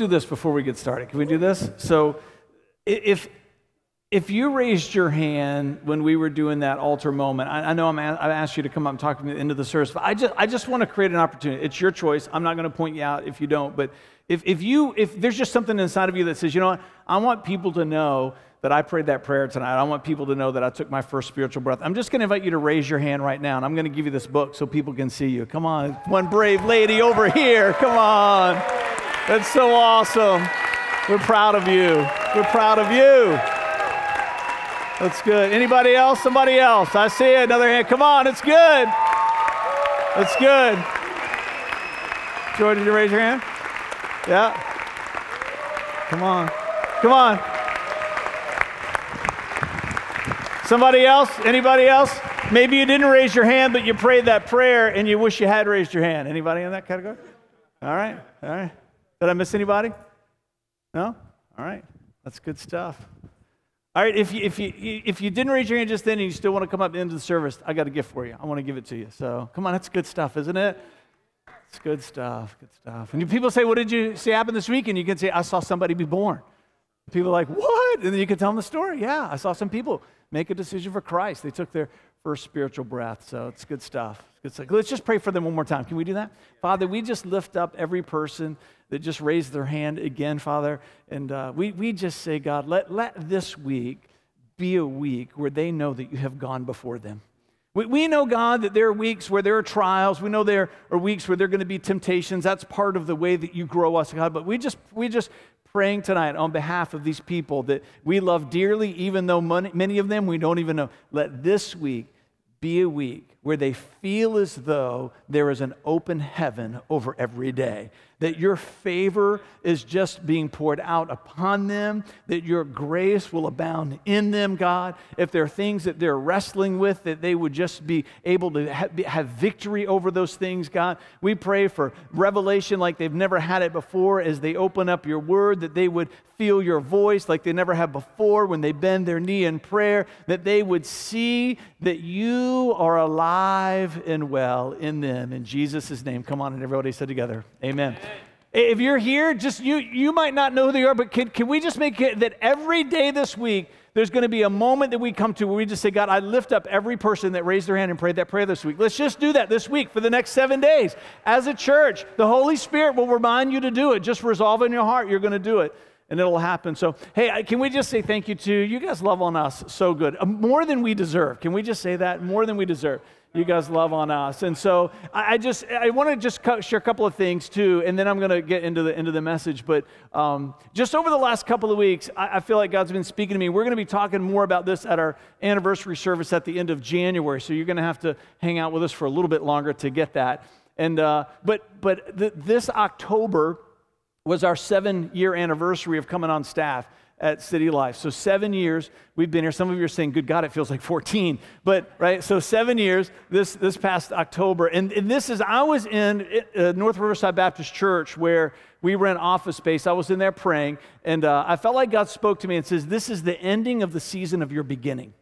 do this before we get started. Can we do this? So, if if you raised your hand when we were doing that altar moment, I, I know I'm a, I asked you to come up and talk to me at the end of the service, but I just, I just want to create an opportunity. It's your choice. I'm not going to point you out if you don't, but if, if you, if there's just something inside of you that says, you know what, I want people to know that I prayed that prayer tonight. I want people to know that I took my first spiritual breath. I'm just going to invite you to raise your hand right now, and I'm going to give you this book so people can see you. Come on, one brave lady over here. Come on. That's so awesome. We're proud of you. We're proud of you. That's good. Anybody else? Somebody else? I see. Another hand. Come on, it's good. It's good. Joy, did you raise your hand? Yeah. Come on. Come on. Somebody else? Anybody else? Maybe you didn't raise your hand, but you prayed that prayer and you wish you had raised your hand. Anybody in that category? All right. All right. Did I miss anybody? No? All right. That's good stuff. All right, if you, if, you, if you didn't raise your hand just then and you still want to come up into the service, I got a gift for you. I want to give it to you. So come on, that's good stuff, isn't it? It's good stuff, good stuff. And people say, What did you see happen this week? And you can say, I saw somebody be born. People are like, What? And then you can tell them the story. Yeah, I saw some people make a decision for Christ. They took their first spiritual breath. So it's good stuff. It's good stuff. Let's just pray for them one more time. Can we do that? Father, we just lift up every person that just raised their hand again, Father. And uh, we, we just say, God, let, let this week be a week where they know that you have gone before them. We, we know, God, that there are weeks where there are trials. We know there are weeks where there are going to be temptations. That's part of the way that you grow us, God. But we just, we just praying tonight on behalf of these people that we love dearly, even though many, of them we don't even know. Let this week be a week where they feel as though there is an open heaven over every day that your favor is just being poured out upon them, that your grace will abound in them, God. If there are things that they're wrestling with, that they would just be able to have victory over those things, God. We pray for revelation like they've never had it before as they open up your word, that they would feel your voice like they never have before when they bend their knee in prayer, that they would see that you are alive and well in them. In Jesus' name, come on, and everybody said together, Amen. Amen. If you're here, just you, you might not know who they are, but can, can we just make it that every day this week, there's going to be a moment that we come to where we just say, God, I lift up every person that raised their hand and prayed that prayer this week. Let's just do that this week for the next seven days. As a church, the Holy Spirit will remind you to do it. Just resolve in your heart, you're going to do it and it'll happen. So, hey, can we just say thank you to you guys? Love on us so good, uh, more than we deserve. Can we just say that? More than we deserve you guys love on us. And so I, just I want to just share a couple of things too, and then I'm going to get into the into the message. But um, just over the last couple of weeks, I, I, feel like God's been speaking to me. We're going to be talking more about this at our anniversary service at the end of January. So you're going to have to hang out with us for a little bit longer to get that. And uh, but but th- this October was our seven year anniversary of coming on staff at City Life. So, seven years we've been here. Some of you are saying, Good God, it feels like 14. But, right, so seven years this, this past October. And, and this is, I was in uh, North Riverside Baptist Church where we rent office space. I was in there praying, and uh, I felt like God spoke to me and says, This is the ending of the season of your beginning.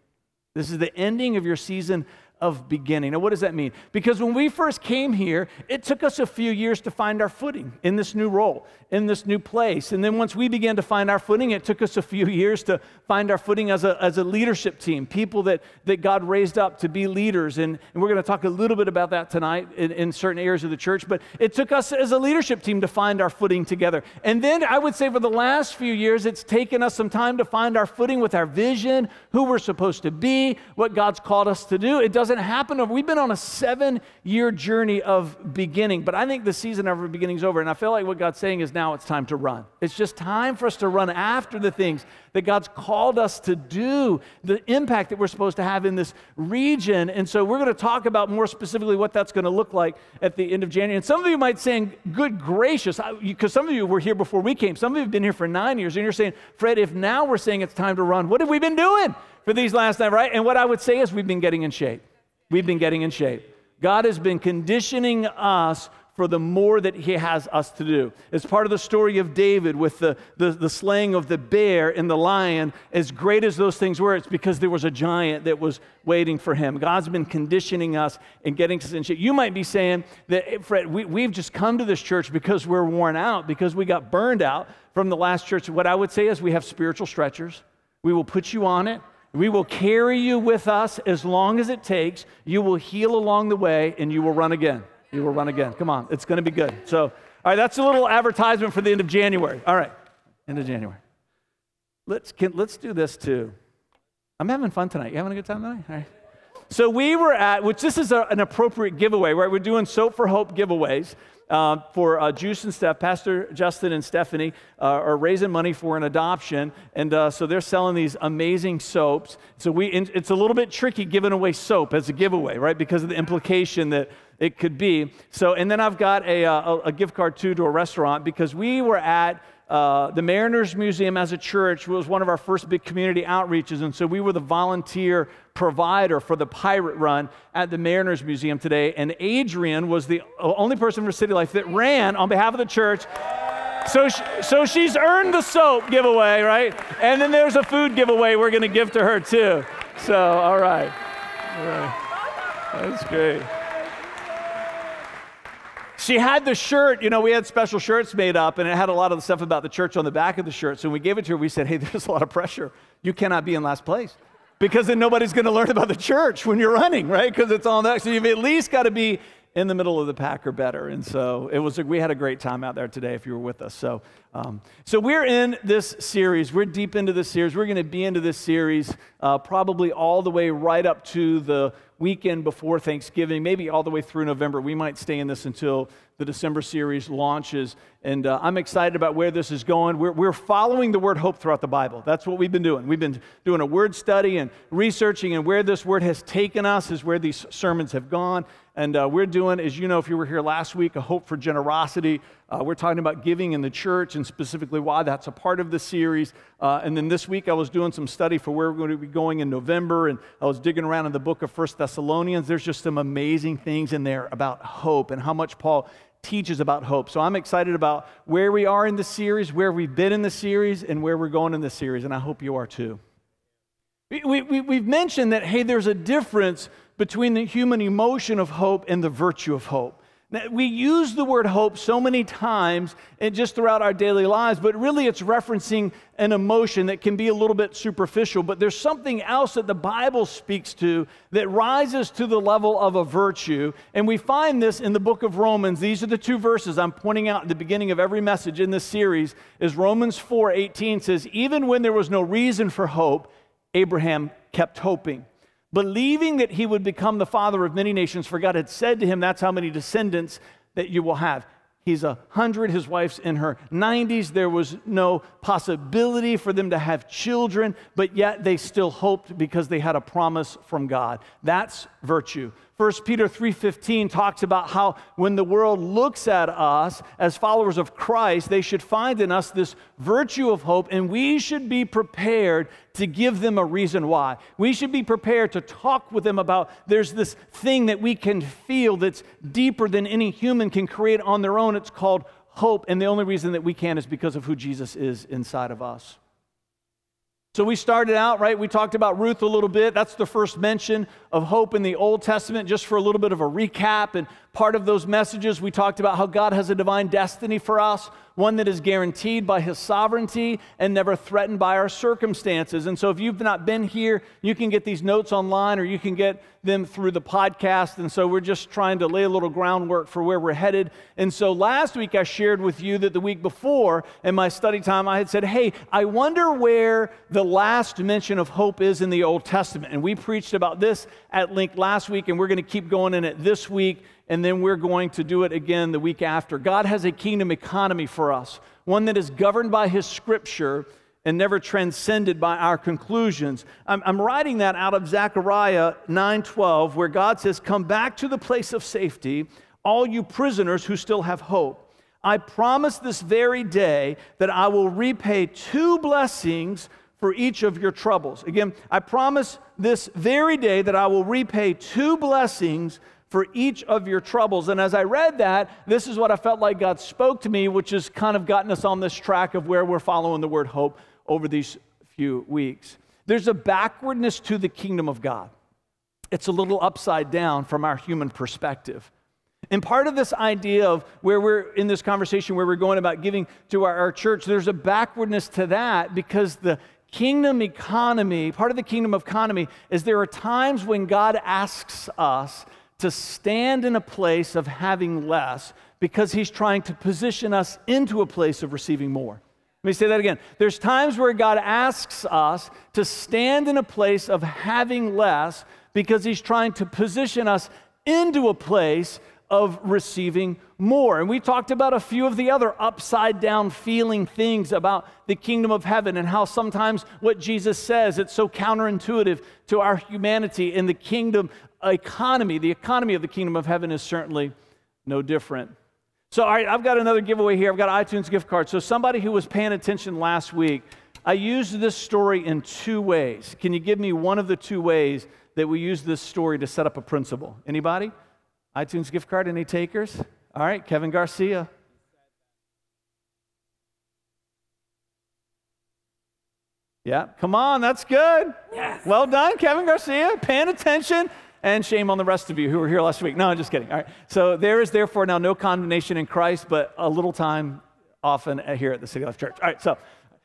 This is the ending of your season of beginning. Now, what does that mean? Because when we first came here, it took us a few years to find our footing in this new role, in this new place. And then once we began to find our footing, it took us a few years to find our footing as a, as a leadership team, people that, that God raised up to be leaders. And, and we're going to talk a little bit about that tonight in, in certain areas of the church. But it took us as a leadership team to find our footing together. And then I would say for the last few years, it's taken us some time to find our footing with our vision, who we're supposed to be, what God's called us to do. It doesn't doesn't happen over. We've been on a seven year journey of beginning, but I think the season of beginning is over. And I feel like what God's saying is now it's time to run. It's just time for us to run after the things that God's called us to do, the impact that we're supposed to have in this region. And so we're going to talk about more specifically what that's going to look like at the end of January. And some of you might say, good gracious, because some of you were here before we came. Some of you have been here for nine years, and you're saying, Fred, if now we're saying it's time to run, what have we been doing for these last nine, right? And what I would say is we've been getting in shape we've been getting in shape. God has been conditioning us for the more that he has us to do. It's part of the story of David with the, the, the, slaying of the bear and the lion. As great as those things were, it's because there was a giant that was waiting for him. God's been conditioning us and getting us in shape. You might be saying that, eh, Fred, we, we've just come to this church because we're worn out, because we got burned out from the last church. What I would say is we have spiritual stretchers. We will put you on it. We will carry you with us as long as it takes. You will heal along the way and you will run again. You will run again. Come on, it's going to be good. So, all right, that's a little advertisement for the end of January. All right, end of January. Let's, can, let's do this too. I'm having fun tonight. You having a good time tonight? All right. So we were at, which this is a, an appropriate giveaway, right? We're doing Soap for Hope giveaways. Uh, for uh, Juice and Steph. Pastor Justin and Stephanie uh, are raising money for an adoption, and uh, so they're selling these amazing soaps. So we, it's a little bit tricky giving away soap as a giveaway, right? Because of the implication that it could be. So, and then I've got a, uh, a, a gift card too to a restaurant because we were at uh, the Mariners Museum as a church was one of our first big community outreaches, and so we were the volunteer provider for the pirate run at the Mariners Museum today. And Adrian was the only person from City Life that ran on behalf of the church. So, so she's earned the soap giveaway, right? And then there's a food giveaway we're going to give to her too. So, all right. All right. That's great. She had the shirt, you know, we had special shirts made up, and it had a lot of the stuff about the church on the back of the shirt. So when we gave it to her, we said, hey, there's a lot of pressure. You cannot be in last place because then nobody's going to learn about the church when you're running, right? Because it's all that. So you've at least got to be in the middle of the pack or better. And so it was. We had a great time out there today. If you were with us, so um, so we're in this series. We're deep into this series. We're going to be into this series uh, probably all the way right up to the weekend before Thanksgiving, maybe all the way through November. We might stay in this until the December series launches. And uh, I'm excited about where this is going. We're, we're following the word hope throughout the Bible. That's what we've been doing. We've been doing a word study and researching, and where this word has taken us is where these sermons have gone. And uh, we're doing, as you know, if you were here last week, a hope for generosity. Uh, we're talking about giving in the church and specifically why that's a part of the series. Uh, and then this week I was doing some study for where we're going to be going in November, and I was digging around in the book of First Thessalonians. There's just some amazing things in there about hope and how much Paul teaches about hope. So I'm excited about where we are in the series, where we've been in the series, and where we're going in the series, and I hope you are too. We, we, we've mentioned that, hey, there's a difference between the human emotion of hope and the virtue of hope. Now, we use the word hope so many times and just throughout our daily lives, but really it's referencing an emotion that can be a little bit superficial. But there's something else that the Bible speaks to that rises to the level of a virtue. And we find this in the book of Romans. These are the two verses I'm pointing out at the beginning of every message in this series is Romans 4 18 says, Even when there was no reason for hope, Abraham kept hoping believing that he would become the father of many nations, for God had said to him, That's how many descendants that you will have. He's a hundred, his wife's in her 90s. There was no possibility for them to have children, but yet they still hoped because they had a promise from God. That's virtue. 1 Peter 3:15 talks about how when the world looks at us as followers of Christ, they should find in us this virtue of hope and we should be prepared to give them a reason why. We should be prepared to talk with them about there's this thing that we can feel that's deeper than any human can create on their own. It's called hope and the only reason that we can is because of who Jesus is inside of us. So we started out, right? We talked about Ruth a little bit. That's the first mention of hope in the Old Testament, just for a little bit of a recap. And part of those messages, we talked about how God has a divine destiny for us, one that is guaranteed by his sovereignty and never threatened by our circumstances. And so if you've not been here, you can get these notes online or you can get them through the podcast. And so we're just trying to lay a little groundwork for where we're headed. And so last week I shared with you that the week before in my study time, I had said, Hey, I wonder where the last mention of hope is in the Old Testament. And we preached about this at length last week, and we're going to keep going in it this week and then we're going to do it again the week after. God has a kingdom economy for us, one that is governed by His scripture and never transcended by our conclusions. I'm, I'm writing that out of Zechariah 9:12, where God says, "Come back to the place of safety, all you prisoners who still have hope. I promise this very day that I will repay two blessings." For each of your troubles. Again, I promise this very day that I will repay two blessings for each of your troubles. And as I read that, this is what I felt like God spoke to me, which has kind of gotten us on this track of where we're following the word hope over these few weeks. There's a backwardness to the kingdom of God, it's a little upside down from our human perspective. And part of this idea of where we're in this conversation where we're going about giving to our, our, church, there's a backwardness to that because the kingdom economy, part of the kingdom economy, is there are times when God asks us to stand in a place of having less because he's trying to position us into a place of receiving more. Let me say that again. There's times where God asks us to stand in a place of having less because he's trying to position us into a place of receiving more. And we talked about a few of the other upside down feeling things about the kingdom of heaven and how sometimes what Jesus says, it's so counterintuitive to our humanity in the kingdom economy. The economy of the kingdom of heaven is certainly no different. So, all right, I've got another giveaway here. I've got iTunes gift card. So, somebody who was paying attention last week, I used this story in two ways. Can you give me one of the two ways that we use this story to set up a principle? Anybody? iTunes gift card, any takers? All right, Kevin Garcia. Yeah, come on, that's good. Yes. Well done, Kevin Garcia, paying attention. And shame on the rest of you who were here last week. No, I'm just kidding. All right. So there is therefore now no condemnation in Christ, but a little time often uh, here at the City Life Church. All right. So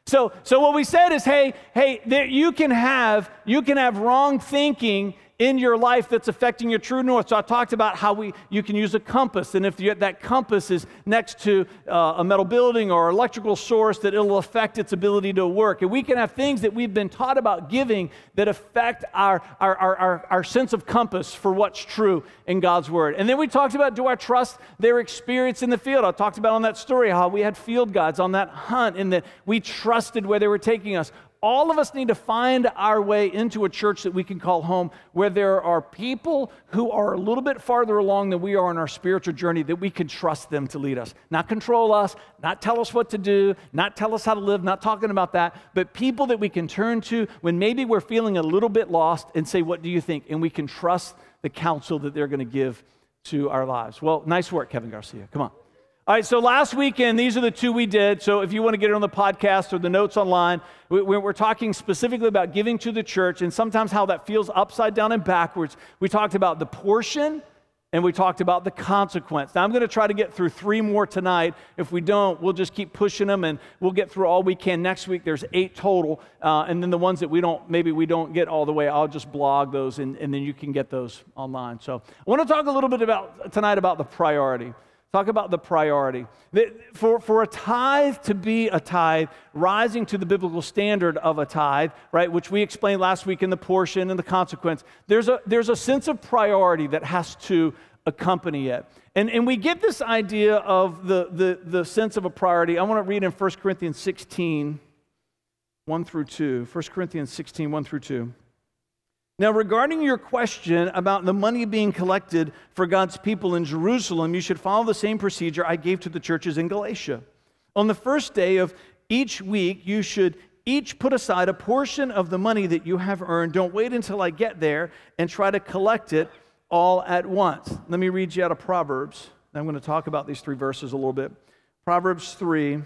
so, so what we said is, hey, hey, there, you can have you can have wrong thinking in your life that's affecting your true north. So I talked about how we, you can use a compass, and if you, that compass is next to uh, a metal building or electrical source, that it'll affect its ability to work. And we can have things that we've been taught about giving that affect our, our, our, our, our sense of compass for what's true in God's word. And then we talked about do I trust their experience in the field? I talked about on that story how we had field guides on that hunt and that we trusted where they were taking us all of us need to find our way into a church that we can call home where there are people who are a little bit farther along than we are in our spiritual journey that we can trust them to lead us. Not control us, not tell us what to do, not tell us how to live, not talking about that, but people that we can turn to when maybe we're feeling a little bit lost and say, What do you think? And we can trust the counsel that they're going to give to our lives. Well, nice work, Kevin Garcia. Come on. All right, so last weekend, these are the two we did. So if you want to get it on the podcast or the notes online, we, are talking specifically about giving to the church and sometimes how that feels upside down and backwards. We talked about the portion and we talked about the consequence. Now, I'm going to try to get through three more tonight. If we don't, we'll just keep pushing them and we'll get through all we can next week. There's eight total. Uh, and then the ones that we don't, maybe we don't get all the way, I'll just blog those and, and then you can get those online. So I want to talk a little bit about tonight about the priority. Talk about the priority. For, for a tithe to be a tithe, rising to the biblical standard of a tithe, right, which we explained last week in the portion and the consequence, there's a, there's a sense of priority that has to accompany it. And, and we get this idea of the, the, the sense of a priority. I want to read in 1 Corinthians 16, 1 through 2. 1 Corinthians 16, 1 through 2. Now, regarding your question about the money being collected for God's people in Jerusalem, you should follow the same procedure I gave to the churches in Galatia. On the first day of each week, you should each put aside a portion of the money that you have earned. Don't wait until I get there and try to collect it all at once. Let me read you out of Proverbs. I'm going to talk about these three verses a little bit. Proverbs 3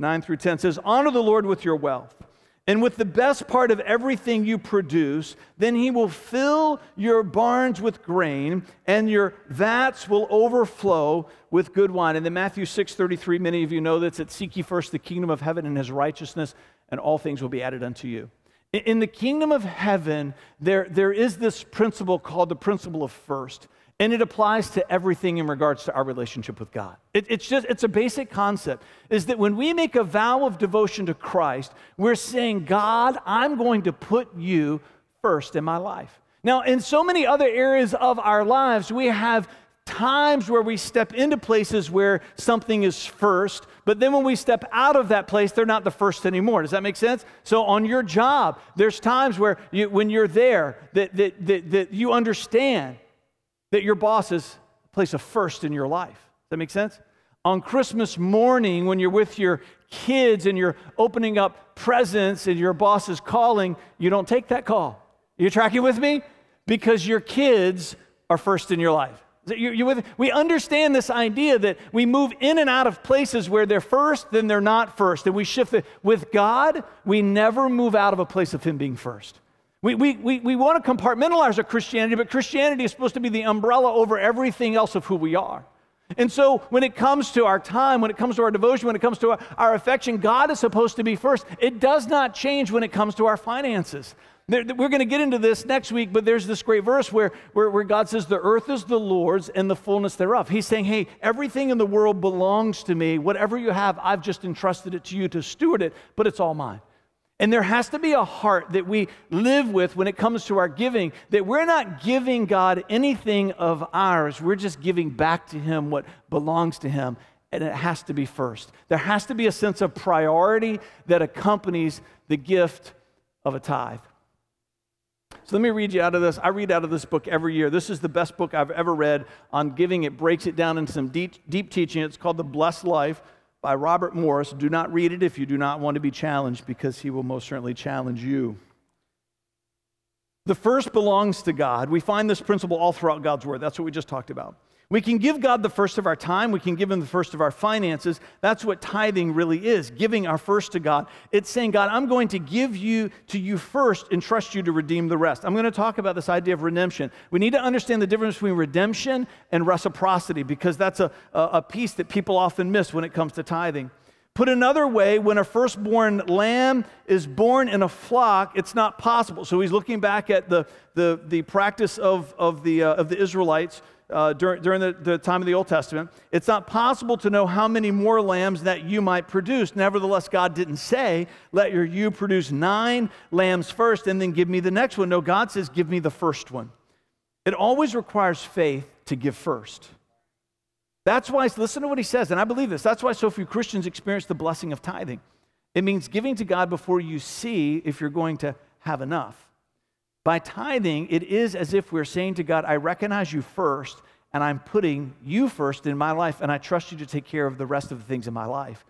9 through 10 says, Honor the Lord with your wealth and with the best part of everything you produce, then he will fill your barns with grain, and your vats will overflow with good wine. And then Matthew 6:33, many of you know this, that seek ye first the kingdom of heaven and his righteousness, and all things will be added unto you. In the kingdom of heaven, there, there is this principle called the principle of first. And it applies to everything in regards to our relationship with God. It, it's just, it's a basic concept is that when we make a vow of devotion to Christ, we're saying, God, I'm going to put you first in my life. Now, in so many other areas of our lives, we have times where we step into places where something is first, but then when we step out of that place, they're not the first anymore. Does that make sense? So on your job, there's times where you, when you're there that, that, that, that you understand that your boss is place a first in your life. Does that make sense? On Christmas morning, when you're with your kids and you're opening up presents and your boss is calling, you don't take that call. You tracking with me? Because your kids are first in your life? You, you, we understand this idea that we move in and out of places where they're first, then they're not first, and we shift it. With God, we never move out of a place of Him being first. We, we, we, we want to compartmentalize our Christianity, but Christianity is supposed to be the umbrella over everything else of who we are. And so, when it comes to our time, when it comes to our devotion, when it comes to our, our affection, God is supposed to be first. It does not change when it comes to our finances. There, we're going to get into this next week, but there's this great verse where, where, where, God says, The earth is the Lord's and the fullness thereof. He's saying, Hey, everything in the world belongs to me. Whatever you have, I've just entrusted it to you to steward it, but it's all mine. And there has to be a heart that we live with when it comes to our giving, that we're not giving God anything of ours. We're just giving back to Him what belongs to Him. And it has to be first. There has to be a sense of priority that accompanies the gift of a tithe. So let me read you out of this. I read out of this book every year. This is the best book I've ever read on giving. It breaks it down into some deep, deep teaching. It's called The Blessed Life by Robert Morris. Do not read it if you do not want to be challenged, because he will most certainly challenge you. The first belongs to God. We find this principle all throughout God's Word. That's what we just talked about. We can give God the first of our time. We can give Him the first of our finances. That's what tithing really is giving our first to God. It's saying, God, I'm going to give you to you first and trust you to redeem the rest. I'm going to talk about this idea of redemption. We need to understand the difference between redemption and reciprocity because that's a, a, piece that people often miss when it comes to tithing. Put another way, when a firstborn lamb is born in a flock, it's not possible. So he's looking back at the, the, the practice of, of, the, uh, of the Israelites uh, during, during the, the time of the Old Testament. It's not possible to know how many more lambs that you might produce. Nevertheless, God didn't say, let your you produce nine lambs first and then give me the next one. No, God says, give me the first one. It always requires faith to give first. That's why, listen to what he says, and I believe this. That's why so few Christians experience the blessing of tithing. It means giving to God before you see if you're going to have enough. By tithing, it is as if we're saying to God, I recognize you first, and I'm putting you first in my life, and I trust you to take care of the rest of the things in my life.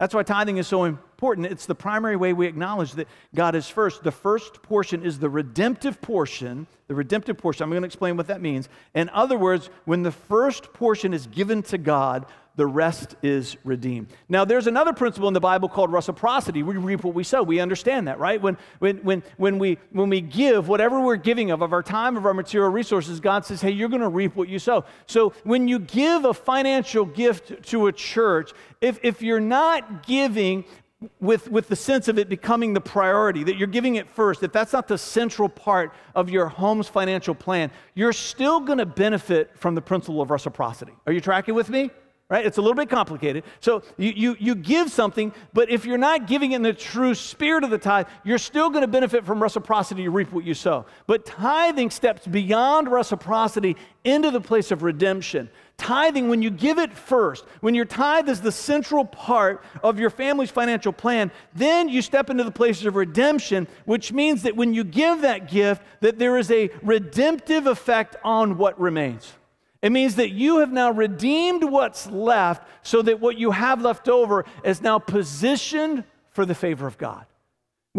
That's why tithing is so important. It's the primary way we acknowledge that God is first. The first portion is the redemptive portion. The redemptive portion, I'm going to explain what that means. In other words, when the first portion is given to God, the rest is redeemed. Now, there's another principle in the Bible called reciprocity. We reap what we sow. We understand that, right? When, when, when, when, we, when we give whatever we're giving of, of our time, of our material resources, God says, hey, you're going to reap what you sow. So when you give a financial gift to a church, if, if you're not giving with, with the sense of it becoming the priority, that you're giving it first, if that's not the central part of your home's financial plan, you're still going to benefit from the principle of reciprocity. Are you tracking with me? right? It's a little bit complicated. So you, you, you give something, but if you're not giving in the true spirit of the tithe, you're still going to benefit from reciprocity. You reap what you sow. But tithing steps beyond reciprocity into the place of redemption. Tithing, when you give it first, when your tithe is the central part of your family's financial plan, then you step into the places of redemption, which means that when you give that gift, that there is a redemptive effect on what remains. It means that you have now redeemed what's left so that what you have left over is now positioned for the favor of God.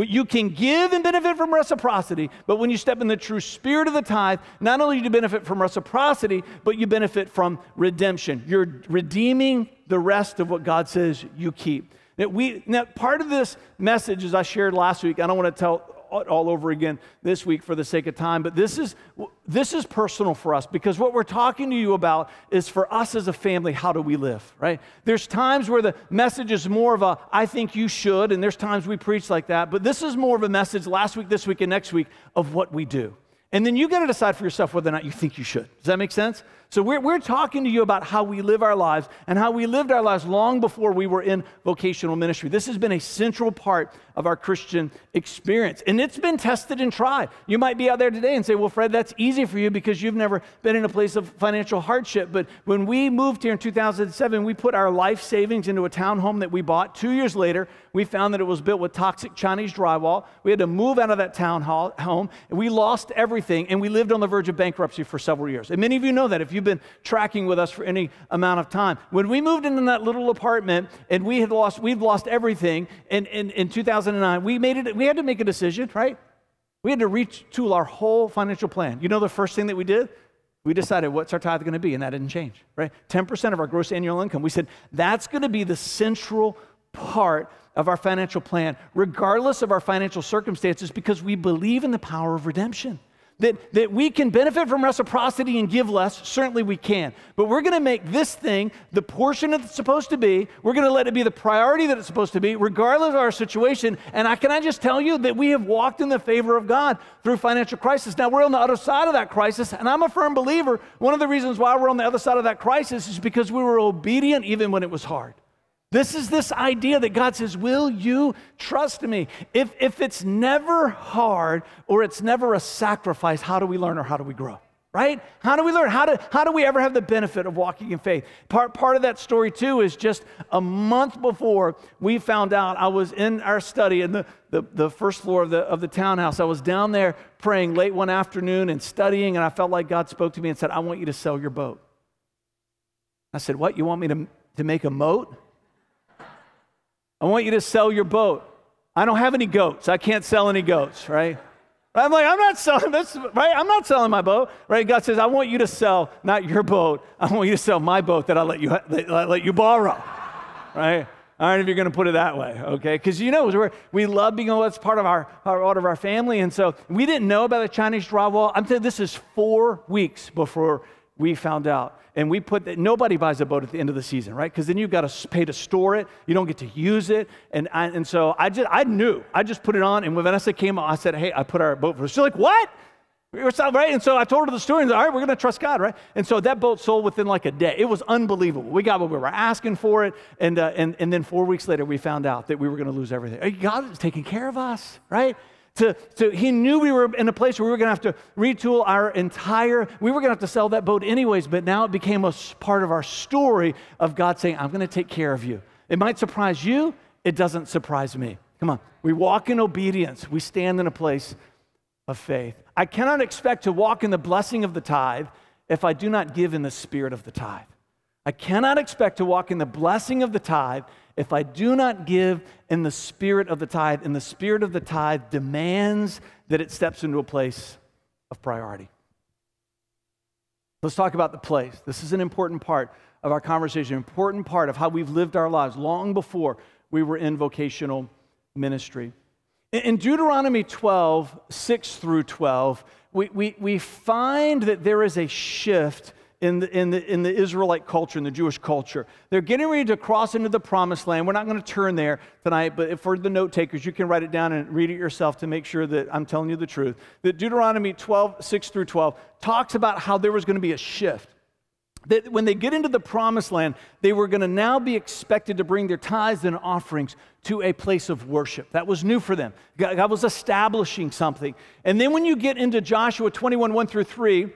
You can give and benefit from reciprocity, but when you step in the true spirit of the tithe, not only do you benefit from reciprocity, but you benefit from redemption. You're redeeming the rest of what God says you keep. Now, we, now part of this message, as I shared last week, I don't want to tell all over again this week for the sake of time, but this is, this is personal for us because what we're talking to you about is for us as a family, how do we live, right? There's times where the message is more of a, I think you should, and there's times we preach like that, but this is more of a message last week, this week, and next week of what we do. And then you got to decide for yourself whether or not you think you should. Does that make sense? So, we're, we're talking to you about how we live our lives and how we lived our lives long before we were in vocational ministry. This has been a central part of our Christian experience. And it's been tested and tried. You might be out there today and say, Well, Fred, that's easy for you because you've never been in a place of financial hardship. But when we moved here in 2007, we put our life savings into a townhome that we bought. Two years later, we found that it was built with toxic Chinese drywall. We had to move out of that town home. We lost everything, and we lived on the verge of bankruptcy for several years. And many of you know that if you've been tracking with us for any amount of time. When we moved into that little apartment and we had lost, we've lost everything in, in, in 2009, we, made it, we had to make a decision, right? We had to retool our whole financial plan. You know the first thing that we did? we decided what's our tithe going to be, and that didn't change, right? 10% of our gross annual income. We said that's going to be the central part of our financial plan, regardless of our financial circumstances, because we believe in the power of redemption. That, that we can benefit from reciprocity and give less, certainly we can. But we're going to make this thing the portion that it's supposed to be. We're going to let it be the priority that it's supposed to be, regardless of our situation. And I, can I just tell you that we have walked in the favor of God through financial crisis. Now, we're on the other side of that crisis, and I'm a firm believer. One of the reasons why we're on the other side of that crisis is because we were obedient even when it was hard. This is this idea that God says, Will you trust me? If, if it's never hard or it's never a sacrifice, how do we learn or how do we grow? Right? How do we learn? How do, how do we ever have the benefit of walking in faith? Part, part of that story, too, is just a month before we found out, I was in our study in the, the, the first floor of the, of the townhouse. I was down there praying late one afternoon and studying, and I felt like God spoke to me and said, I want you to sell your boat. I said, What? You want me to, to make a moat? I want you to sell your boat. I don't have any goats. I can't sell any goats, right? I'm like, I'm not selling this, right? I'm not selling my boat, right? God says, I want you to sell not your boat. I want you to sell my boat that I let you, that I let you borrow, right? I don't know if you're going to put it that way, okay? Because you know, we we love being, oh, that's part of our, part of our family. And so we didn't know about the Chinese drywall. I'm you, this is four weeks before we found out. And we put that nobody buys a boat at the end of the season right? Because then you've got to pay to store it. You don't get to use it. And I, and so i just i knew. I just put it on and when vanessa came i said hey i put our boat for she's like what? Right? And so i told her the story and all right we're going to trust god right? And so that boat sold within like a day. It was unbelievable. We got what we were asking for it and uh, and, and then four weeks later we found out that we were going to lose everything. God is taking care of us right to, to, he knew we were in a place where we were going to have to retool our entire, we were going to have to sell that boat anyways, but now it became a part of our story of God saying, I'm going to take care of you. It might surprise you, it doesn't surprise me. Come on. We walk in obedience, we stand in a place of faith. I cannot expect to walk in the blessing of the tithe if I do not give in the spirit of the tithe. I cannot expect to walk in the blessing of the tithe if I do not give in the spirit of the tithe, and the spirit of the tithe demands that it steps into a place of priority. Let's talk about the place. This is an important part of our conversation, an important part of how we've lived our lives long before we were in vocational ministry. In Deuteronomy 12, 6 through 12, we, we, we find that there is a shift in the, in, the, in the Israelite culture, in the Jewish culture. They're getting ready to cross into the promised land. We're not going to turn there tonight, but for the note takers, you can write it down and read it yourself to make sure that I'm telling you the truth. That Deuteronomy 12, 6 through 12 talks about how there was going to be a shift. That when they get into the promised land, they were going to now be expected to bring their tithes and offerings to a place of worship. That was new for them. God was establishing something. And then when you get into Joshua 21, 1 through 3,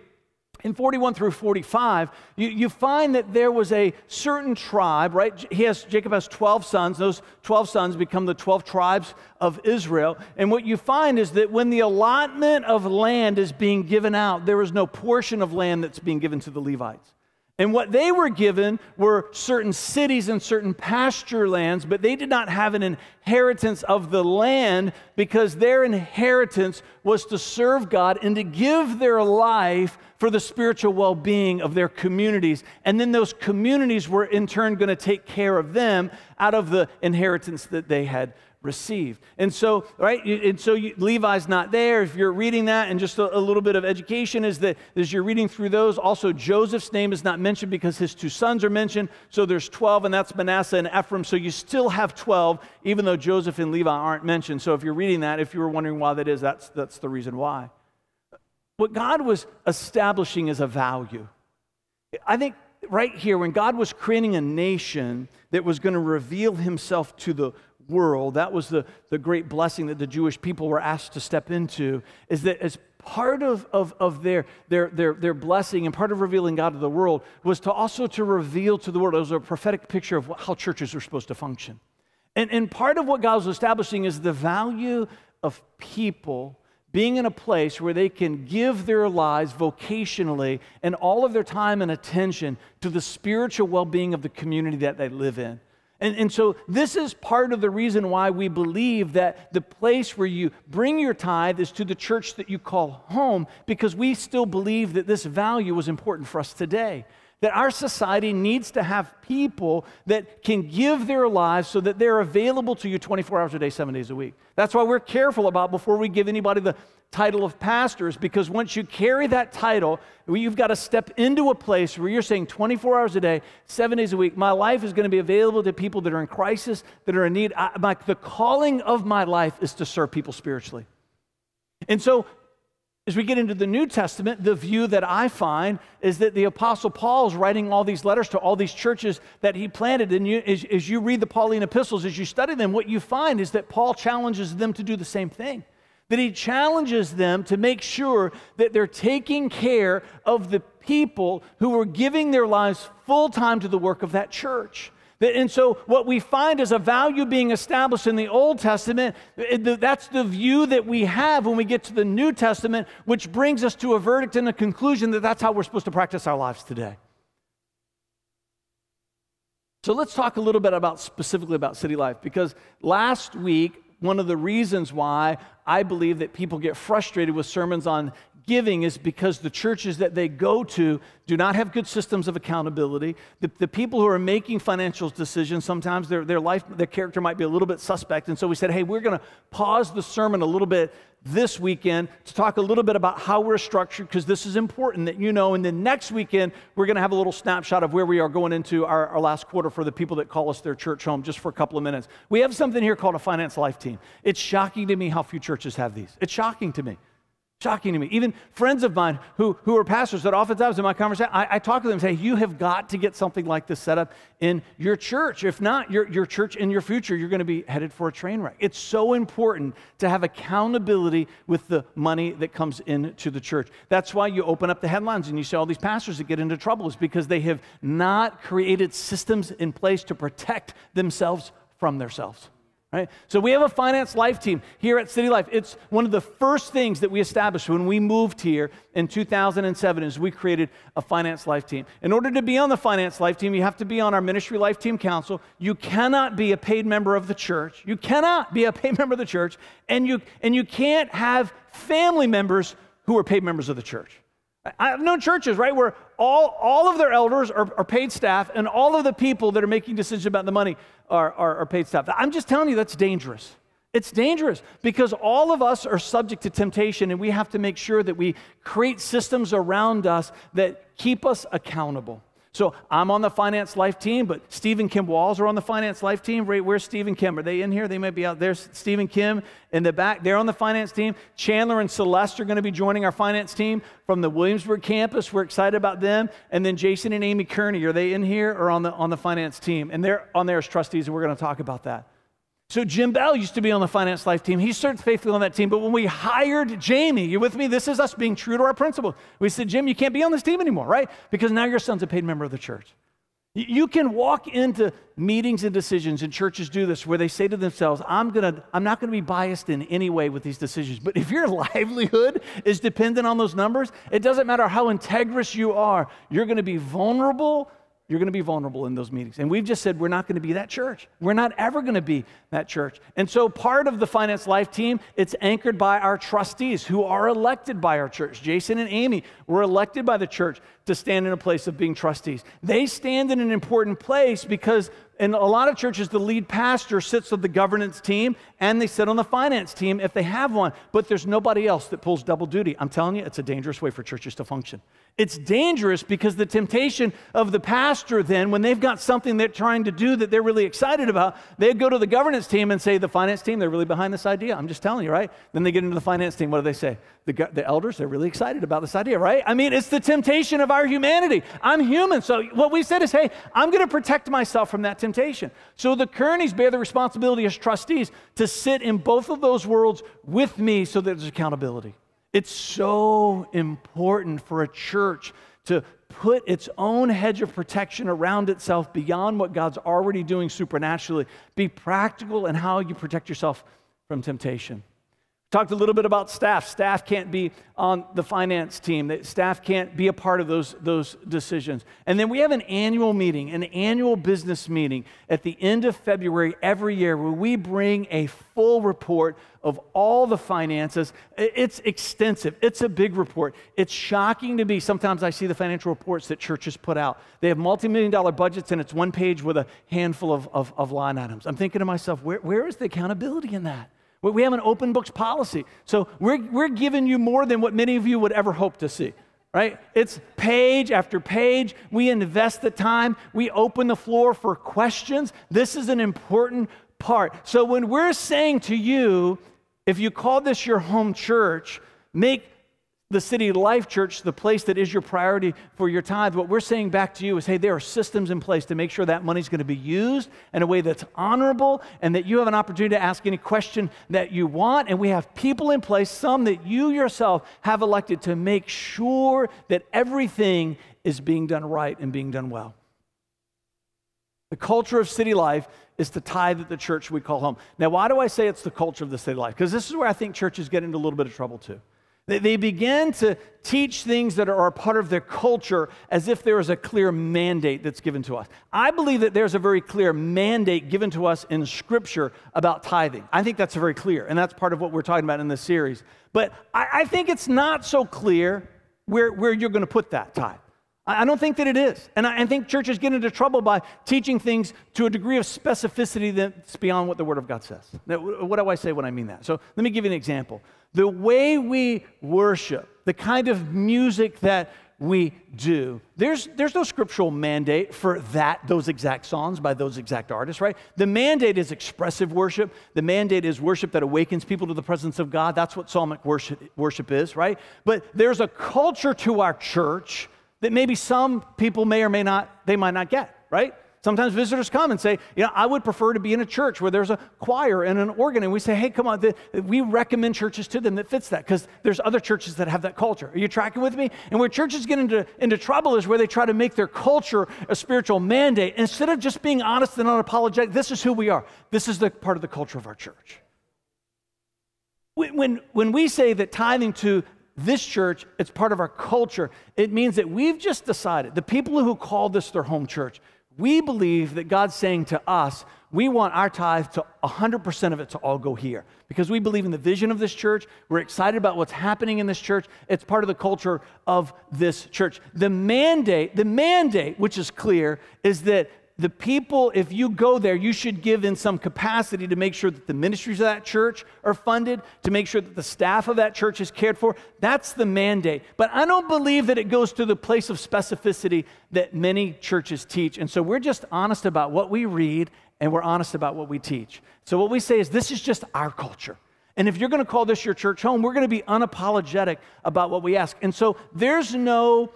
in 41 through 45, you, you find that there was a certain tribe, right? He has, Jacob has 12 sons. Those 12 sons become the 12 tribes of Israel. And what you find is that when the allotment of land is being given out, there is no portion of land that's being given to the Levites. And what they were given were certain cities and certain pasture lands, but they did not have an inheritance of the land because their inheritance was to serve God and to give their life for the spiritual well being of their communities. And then those communities were in turn going to take care of them out of the inheritance that they had received. And so, right, and so you, Levi's not there. If you're reading that, and just a, a, little bit of education is that as you're reading through those, also Joseph's name is not mentioned because his two sons are mentioned. So there's 12, and that's Manasseh and Ephraim. So you still have 12, even though Joseph and Levi aren't mentioned. So if you're reading that, if you were wondering why that is, that's, that's the reason why. What God was establishing is a value. I think right here, when God was creating a nation that was going to reveal himself to the world, that was the, the great blessing that the Jewish people were asked to step into, is that as part of, of, of their, their, their, their blessing and part of revealing God to the world was to also to reveal to the world, it was a prophetic picture of how churches are supposed to function. And, and part of what God was establishing is the value of people being in a place where they can give their lives vocationally and all of their time and attention to the spiritual well being of the community that they live in. And, and so, this is part of the reason why we believe that the place where you bring your tithe is to the church that you call home, because we still believe that this value was important for us today. That our society needs to have people that can give their lives so that they're available to you 24 hours a day, seven days a week. That's why we're careful about before we give anybody the title of pastors because once you carry that title, you've got to step into a place where you're saying 24 hours a day, seven days a week, my life is going to be available to people that are in crisis, that are in need. I, my, the calling of my life is to serve people spiritually. And so, as we get into the New Testament, the view that I find is that the Apostle Paul is writing all these letters to all these churches that he planted. And you, as, as you read the Pauline epistles, as you study them, what you find is that Paul challenges them to do the same thing that he challenges them to make sure that they're taking care of the people who are giving their lives full time to the work of that church. And so, what we find is a value being established in the Old Testament. That's the view that we have when we get to the New Testament, which brings us to a verdict and a conclusion that that's how we're supposed to practice our lives today. So, let's talk a little bit about specifically about city life because last week one of the reasons why I believe that people get frustrated with sermons on giving is because the churches that they go to do not have good systems of accountability. The, the people who are making financial decisions, sometimes their, their life, their character might be a little bit suspect. And so we said, hey, we're going to pause the sermon a little bit this weekend to talk a little bit about how we're structured because this is important that you know. And then next weekend, we're going to have a little snapshot of where we are going into our, our last quarter for the people that call us their church home just for a couple of minutes. We have something here called a finance life team. It's shocking to me how few churches have these. It's shocking to me. Shocking to me. Even friends of mine who, who are pastors that oftentimes in my conversation, I, I, talk to them and say, You have got to get something like this set up in your church. If not, your, your church in your future, you're going to be headed for a train wreck. It's so important to have accountability with the money that comes into the church. That's why you open up the headlines and you see all these pastors that get into trouble, is because they have not created systems in place to protect themselves from themselves. Right? So we have a finance life team here at City Life. It's one of the first things that we established when we moved here in 2007 is we created a finance life team. In order to be on the finance life team, you have to be on our ministry life team council. You cannot be a paid member of the church. You cannot be a paid member of the church and you and you can't have family members who are paid members of the church. I've known churches, right, where all, all of their elders are, are, paid staff and all of the people that are making decisions about the money are, are, are paid staff. I'm just telling you that's dangerous. It's dangerous because all of us are subject to temptation and we have to make sure that we create systems around us that keep us accountable. So I'm on the finance life team, but Steve Kim Walls are on the finance life team. Right, where's Steve Kim? Are they in here? They might be out there. Steve and Kim in the back. They're on the finance team. Chandler and Celeste are going to be joining our finance team from the Williamsburg campus. We're excited about them. And then Jason and Amy Kearney, are they in here or on the on the finance team? And they're on there as trustees, and we're going to talk about that. So Jim Bell used to be on the finance life team. He served faithfully on that team. But when we hired Jamie, you with me? This is us being true to our principles. We said, Jim, you can't be on this team anymore, right? Because now your son's a paid member of the church. You can walk into meetings and decisions, and churches do this, where they say to themselves, I'm, gonna, I'm not going to be biased in any way with these decisions. But if your livelihood is dependent on those numbers, it doesn't matter how integrous you are, you're going to be vulnerable you're going to be vulnerable in those meetings. And we've just said we're not going to be that church. We're not ever going to be that church. And so part of the Finance Life team, it's anchored by our trustees who are elected by our church. Jason and Amy were elected by the church to stand in a place of being trustees. They stand in an important place because in a lot of churches, the lead pastor sits on the governance team and they sit on the finance team if they have one, but there's nobody else that pulls double duty. I'm telling you, it's a dangerous way for churches to function. It's dangerous because the temptation of the pastor, then, when they've got something they're trying to do that they're really excited about, they go to the governance team and say, The finance team, they're really behind this idea. I'm just telling you, right? Then they get into the finance team. What do they say? The, the elders, they're really excited about this idea, right? I mean, it's the temptation of our humanity. I'm human. So what we said is, Hey, I'm going to protect myself from that temptation. So the Kearneys bear the responsibility as trustees to sit in both of those worlds with me so that there's accountability. It's so important for a church to put its own hedge of protection around itself beyond what God's already doing supernaturally. Be practical in how you protect yourself from temptation. Talked a little bit about staff. Staff can't be on the finance team. Staff can't be a part of those, those decisions. And then we have an annual meeting, an annual business meeting at the end of February every year where we bring a full report of all the finances. It's extensive, it's a big report. It's shocking to me. Sometimes I see the financial reports that churches put out. They have multi million dollar budgets and it's one page with a handful of, of, of line items. I'm thinking to myself, where, where is the accountability in that? We have an open books policy. So we're, we're giving you more than what many of you would ever hope to see, right? It's page after page. We invest the time. We open the floor for questions. This is an important part. So when we're saying to you, if you call this your home church, make the City Life Church, the place that is your priority for your tithe, what we're saying back to you is hey, there are systems in place to make sure that money's going to be used in a way that's honorable and that you have an opportunity to ask any question that you want. And we have people in place, some that you yourself have elected to make sure that everything is being done right and being done well. The culture of city life is to tithe at the church we call home. Now, why do I say it's the culture of the city life? Because this is where I think churches get into a little bit of trouble too. They, begin to teach things that are part of their culture as if there is a clear mandate that's given to us. I believe that there's a very clear mandate given to us in Scripture about tithing. I think that's very clear, and that's part of what we're talking about in this series. But I, I think it's not so clear where, where you're going to put that tithe. I don't think that it is. And I think churches get into trouble by teaching things to a degree of specificity that's beyond what the Word of God says. Now, what do I say when I mean that? So let me give you an example. The way we worship, the kind of music that we do. There's, there's no scriptural mandate for that, those exact songs by those exact artists, right? The mandate is expressive worship. The mandate is worship that awakens people to the presence of God. That's what psalmic worship, worship is, right? But there's a culture to our church that maybe some people may or may not, they might not get, right? Sometimes visitors come and say, you know, I would prefer to be in a church where there's a choir and an organ. And we say, hey, come on, the, we recommend churches to them that fits that because there's other churches that have that culture. Are you tracking with me? And where churches get into, into trouble is where they try to make their culture a spiritual mandate instead of just being honest and unapologetic. This is who we are. This is the part of the culture of our church. When, when we say that tithing to this church, it's part of our culture. It means that we've just decided, the people who call this their home church, we believe that God's saying to us, we want our tithe to 100% of it to all go here because we believe in the vision of this church. We're excited about what's happening in this church. It's part of the culture of this church. The mandate, the mandate, which is clear, is that the people, if you go there, you should give in some capacity to make sure that the ministries of that church are funded, to make sure that the staff of that church is cared for. That's the mandate. But I don't believe that it goes to the place of specificity that many churches teach. And so we're just honest about what we read and we're honest about what we teach. So what we say is this is just our culture. And if you're going to call this your church home, we're going to be unapologetic about what we ask. And so there's no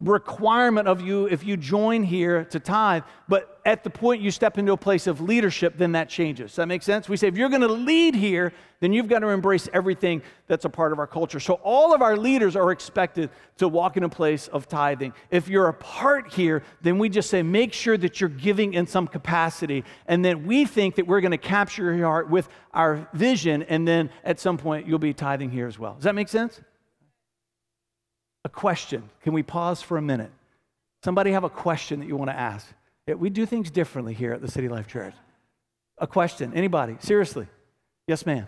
requirement of you if you join here to tithe, but at the point you step into a place of leadership, then that changes. Does that make sense? We say if you're going to lead here, then you've got to embrace everything that's a part of our culture. So all of our leaders are expected to walk in a place of tithing. If you're a part here, then we just say make sure that you're giving in some capacity, and then we think that we're going to capture your heart with our vision, and then at some point you'll be tithing here as well. Does that make sense? A question. Can we pause for a minute? Somebody have a question that you want to ask? We do things differently here at the City Life Church. A question. Anybody? Seriously? Yes, ma'am.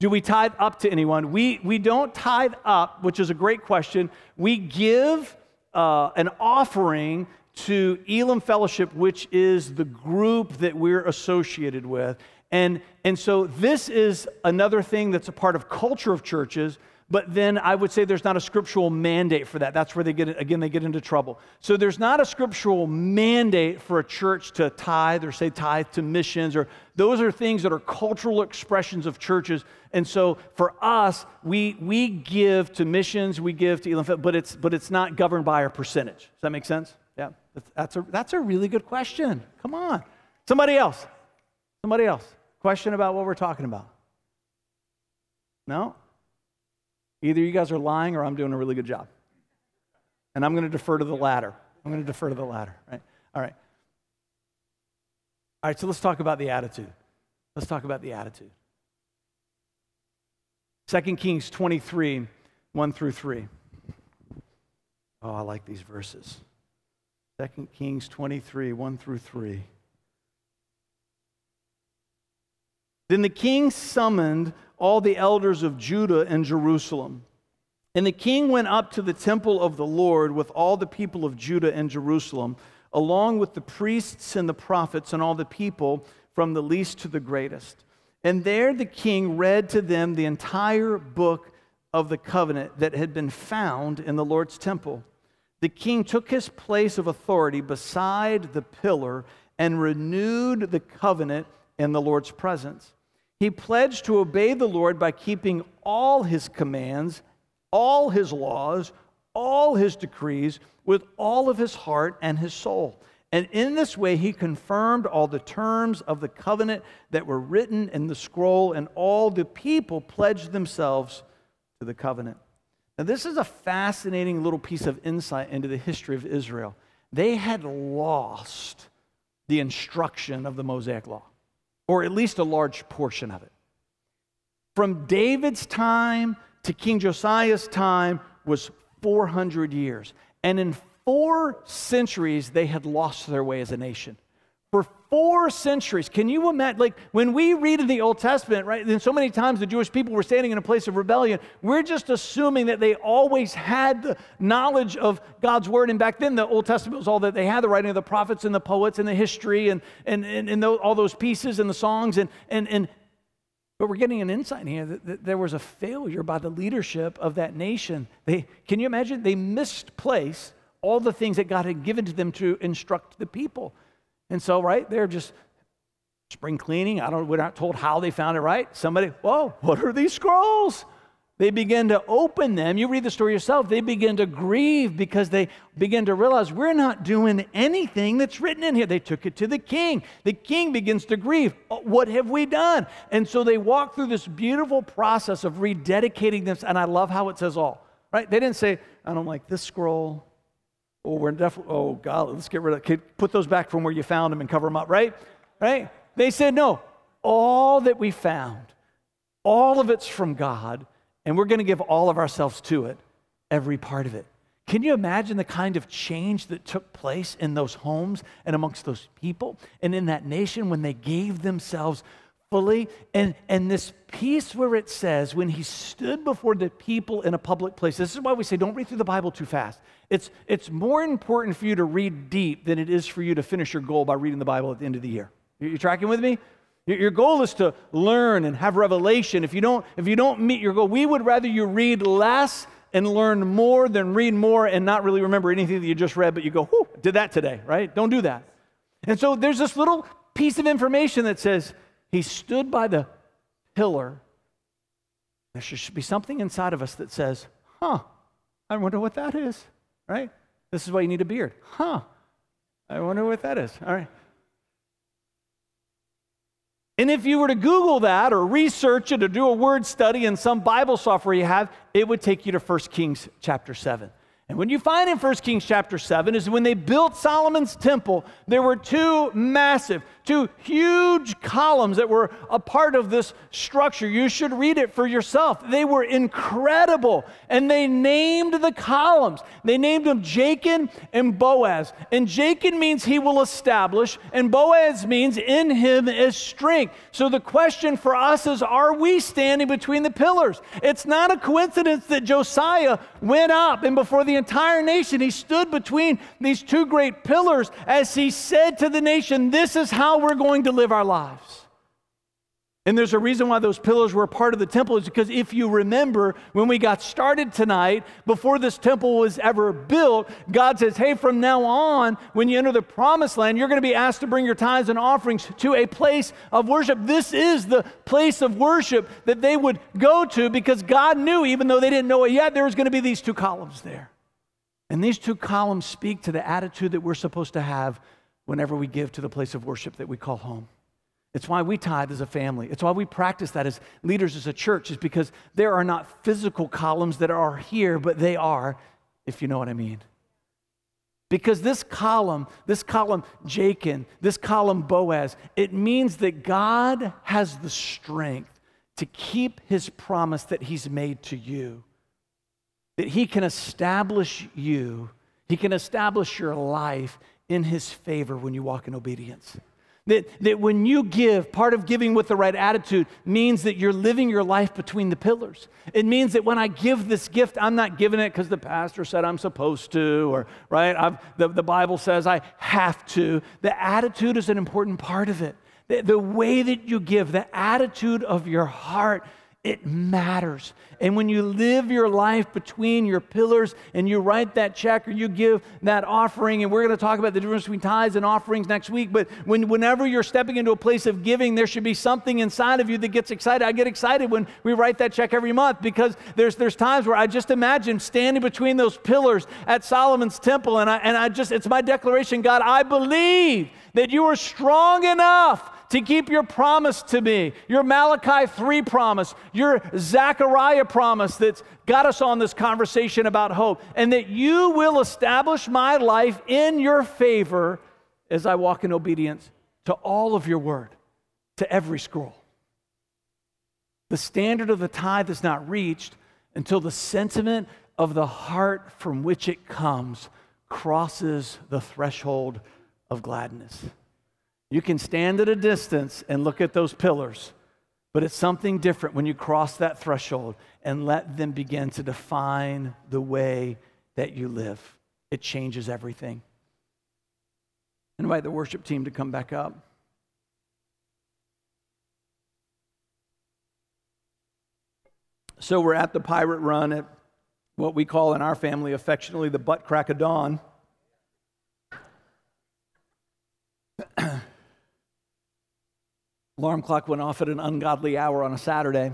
Do we tithe up to anyone? We, we don't tithe up, which is a great question. We give uh, an offering to Elim Fellowship, which is the group that we're associated with. And, and so this is another thing that's a part of culture of churches but then I would say there's not a scriptural mandate for that. That's where they get, again, they get into trouble. So there's not a scriptural mandate for a church to tithe or say tithe to missions, or those are things that are cultural expressions of churches. And so for us, we, we give to missions, we give to Elim, but it's, but it's not governed by a percentage. Does that make sense? Yeah, that's a, that's a really good question. Come on. Somebody else. Somebody else. Question about what we're talking about. No? Either you guys are lying or I'm doing a really good job. And I'm going to defer to the latter. I'm going to defer to the latter, right? All right. All right, so let's talk about the attitude. Let's talk about the attitude. 2 Kings 23, 1 through 3. Oh, I like these verses. 2 Kings 23, 1 through 3. Then the king summoned all the elders of Judah and Jerusalem. And the king went up to the temple of the Lord with all the people of Judah and Jerusalem, along with the priests and the prophets and all the people, from the least to the greatest. And there the king read to them the entire book of the covenant that had been found in the Lord's temple. The king took his place of authority beside the pillar and renewed the covenant in the Lord's presence. He pledged to obey the Lord by keeping all his commands, all his laws, all his decrees with all of his heart and his soul. And in this way, he confirmed all the terms of the covenant that were written in the scroll, and all the people pledged themselves to the covenant. Now, this is a fascinating little piece of insight into the history of Israel. They had lost the instruction of the Mosaic Law, or at least a large portion of it. From David's time to King Josiah's time was 400 years. And in four centuries, they had lost their way as a nation. For four centuries, can you imagine? Like when we read in the Old Testament, right? And so many times the Jewish people were standing in a place of rebellion. We're just assuming that they always had the knowledge of God's word. And back then, the Old Testament was all that they had the writing of the prophets and the poets and the history and, and, and, and all those pieces and the songs. And, and, and, but we're getting an insight here that, that there was a failure by the leadership of that nation. They, can you imagine? They misplaced all the things that God had given to them to instruct the people. And so, right, they're just spring cleaning. I don't, we're not told how they found it right. Somebody, whoa, what are these scrolls? They begin to open them. You read the story yourself. They begin to grieve because they begin to realize we're not doing anything that's written in here. They took it to the king. The king begins to grieve. Oh, what have we done? And so they walk through this beautiful process of rededicating them. And I love how it says all, right? They didn't say, I don't like this scroll. Oh, we're definitely, oh, God, let's get rid of, put those back from where you found them and cover them up, right? Right? They said, no, all that we found, all of it's from God, and we're going to give all of ourselves to it, every part of it. Can you imagine the kind of change that took place in those homes and amongst those people and in that nation when they gave themselves fully. And, and this piece where it says, when he stood before the people in a public place, this is why we say don't read through the Bible too fast. It's, it's more important for you to read deep than it is for you to finish your goal by reading the Bible at the end of the year. You, tracking with me? Your goal is to learn and have revelation. If you don't, if you don't meet your goal, we would rather you read less and learn more than read more and not really remember anything that you just read, but you go, whoo, did that today, right? Don't do that. And so there's this little piece of information that says, he stood by the pillar. There should be something inside of us that says, huh, I wonder what that is, right? This is why you need a beard. Huh, I wonder what that is, all right? And if you were to Google that or research it or do a word study in some Bible software you have, it would take you to 1 Kings chapter 7. And when you find in 1 Kings chapter 7 is when they built Solomon's temple, there were two massive, two huge columns that were a part of this structure. You should read it for yourself. They were incredible. And they named the columns. They named them Jachin and Boaz. And Jachin means he will establish, and Boaz means in him is strength. So the question for us is are we standing between the pillars? It's not a coincidence that Josiah went up and before the entire nation, he stood between these two great pillars as he said to the nation, This is how we're going to live our lives. And there's a reason why those pillars were part of the temple is because if you remember when we got started tonight, before this temple was ever built, God says, Hey, from now on, when you enter the promised land, you're going to be asked to bring your tithes and offerings to a place of worship. This is the place of worship that they would go to because God knew, even though they didn't know it yet, there was going to be these two columns there. And these two columns speak to the attitude that we're supposed to have whenever we give to the place of worship that we call home. It's why we tithe as a family. It's why we practice that as leaders as a church, is because there are not physical columns that are here, but they are, if you know what I mean. Because this column, this column Jachin, this column Boaz, it means that God has the strength to keep his promise that he's made to you. That he can establish you, he can establish your life in his favor when you walk in obedience. That, that when you give, part of giving with the right attitude means that you're living your life between the pillars. It means that when I give this gift, I'm not giving it because the pastor said I'm supposed to, or, right, I've, the, the Bible says I have to. The attitude is an important part of it. The, the way that you give, the attitude of your heart it matters. And when you live your life between your pillars and you write that check or you give that offering, and we're going to talk about the difference between tithes and offerings next week, but when, whenever you're stepping into a place of giving, there should be something inside of you that gets excited. I get excited when we write that check every month because there's, there's times where I just imagine standing between those pillars at Solomon's temple, and I, and I just, it's my declaration God, I believe that you are strong enough to keep your promise to me, your Malachi 3 promise, your Zechariah promise that's got us on this conversation about hope, and that you will establish my life in your favor as I walk in obedience to all of your word, to every scroll. The standard of the tithe is not reached until the sentiment of the heart from which it comes crosses the threshold of gladness. You can stand at a distance and look at those pillars, but it's something different when you cross that threshold and let them begin to define the way that you live. It changes everything. Invite the worship team to come back up. So we're at the pirate run at what we call in our family affectionately the butt crack of dawn. Alarm clock went off at an ungodly hour on a Saturday.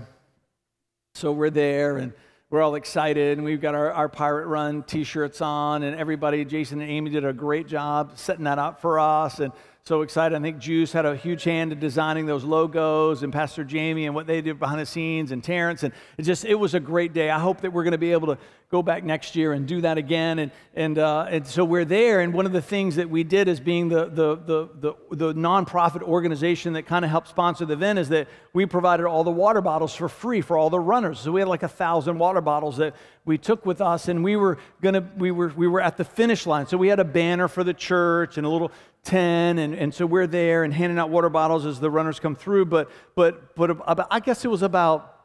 So we're there and we're all excited and we've got our, our pirate run t-shirts on and everybody jason and amy did a great job setting that up for us and so excited. I think Juice had a huge hand in designing those logos, and Pastor Jamie and what they did behind the scenes, and Terrence. And it just it was a great day. I hope that we're going to be able to go back next year and do that again. And and uh, and so we're there. And one of the things that we did as being the the the the, the nonprofit organization that kind of helped sponsor the event is that we provided all the water bottles for free for all the runners. So we had like a thousand water bottles that we took with us, and we were gonna we were we were at the finish line. So we had a banner for the church and a little 10 and, and so we're there and handing out water bottles as the runners come through. But but but about, i guess it was about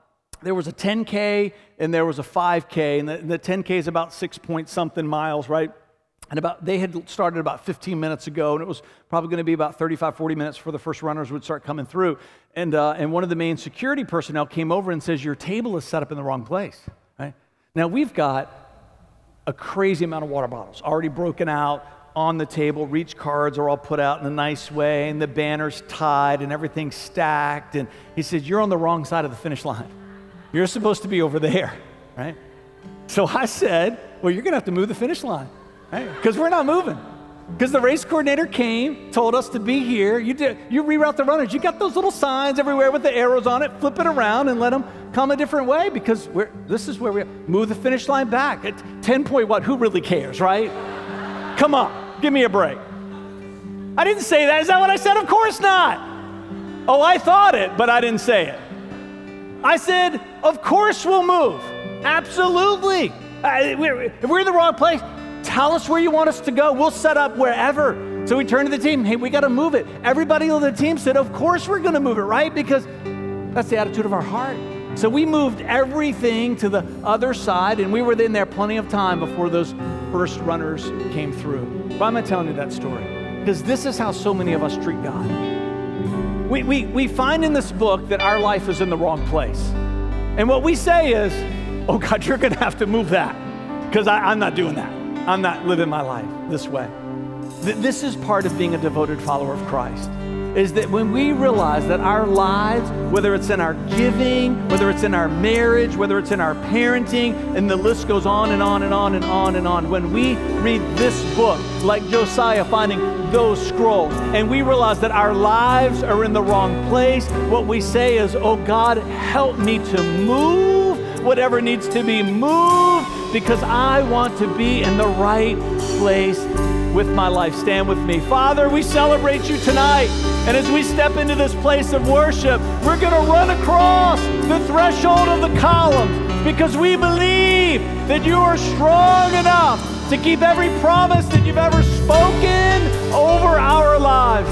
there was a 10k and there was a 5k and the, the 10k is about six point something miles right? And about they had started about 15 minutes ago and it was probably going to be about 35 40 minutes before the first runners would start coming through. And, uh, and one of the main security personnel came over and says your table is set up in the wrong place right? Now we've got a crazy amount of water bottles already broken out on the table. Reach cards are all put out in a nice way, and the banner's tied, and everything's stacked. And he said, You're on the wrong side of the finish line. You're supposed to be over there, right? So I said, Well, you're going to have to move the finish line, right? Because we're not moving. Because the race coordinator came, told us to be here. You, did, you reroute the runners. You got those little signs everywhere with the arrows on it. Flip it around and let them come a different way because we're, this is where we move the finish line back. At 10 point what? Who really cares, right? Come on. Give me a break. I didn't say that. Is that what I said? Of course not. Oh, I thought it, but I didn't say it. I said, Of course we'll move. Absolutely. Uh, if we're in the wrong place, tell us where you want us to go. We'll set up wherever. So we turned to the team, hey, we got to move it. Everybody on the team said, Of course we're going to move it, right? Because that's the attitude of our heart. So we moved everything to the other side, and we were in there plenty of time before those first runners came through. Why am I telling you that story? Because this is how so many of us treat God. We, we, we find in this book that our life is in the wrong place. And what we say is, oh God, you're going to have to move that because I'm not doing that. I'm not living my life this way. This is part of being a devoted follower of Christ is that when we realize that our lives, whether it's in our giving, whether it's in our marriage, whether it's in our parenting, and the list goes on and on and on and on and on, when we read this book, like Josiah finding those scrolls, and we realize that our lives are in the wrong place, what we say is, Oh God, help me to move whatever needs to be moved because I want to be in the right place with my life. Stand with me. Father, we celebrate you tonight. And as we step into this place of worship, we're going to run across the threshold of the columns because we believe that you are strong enough to keep every promise that you've ever spoken over our lives.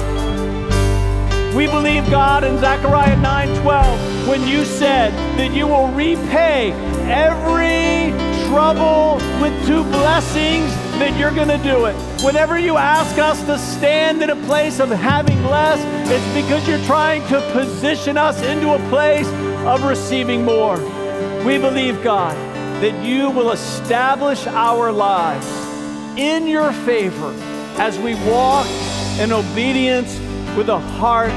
We believe God in Zechariah 9:12 when you said that you will repay every trouble with two blessings that you're going to do it. Whenever you ask us to stand in a place of having less, it's because you're trying to position us into a place of receiving more. We believe, God, that you will establish our lives in your favor as we walk in obedience with a heart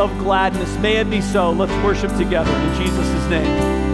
of gladness. May it be so. Let's worship together in Jesus' name.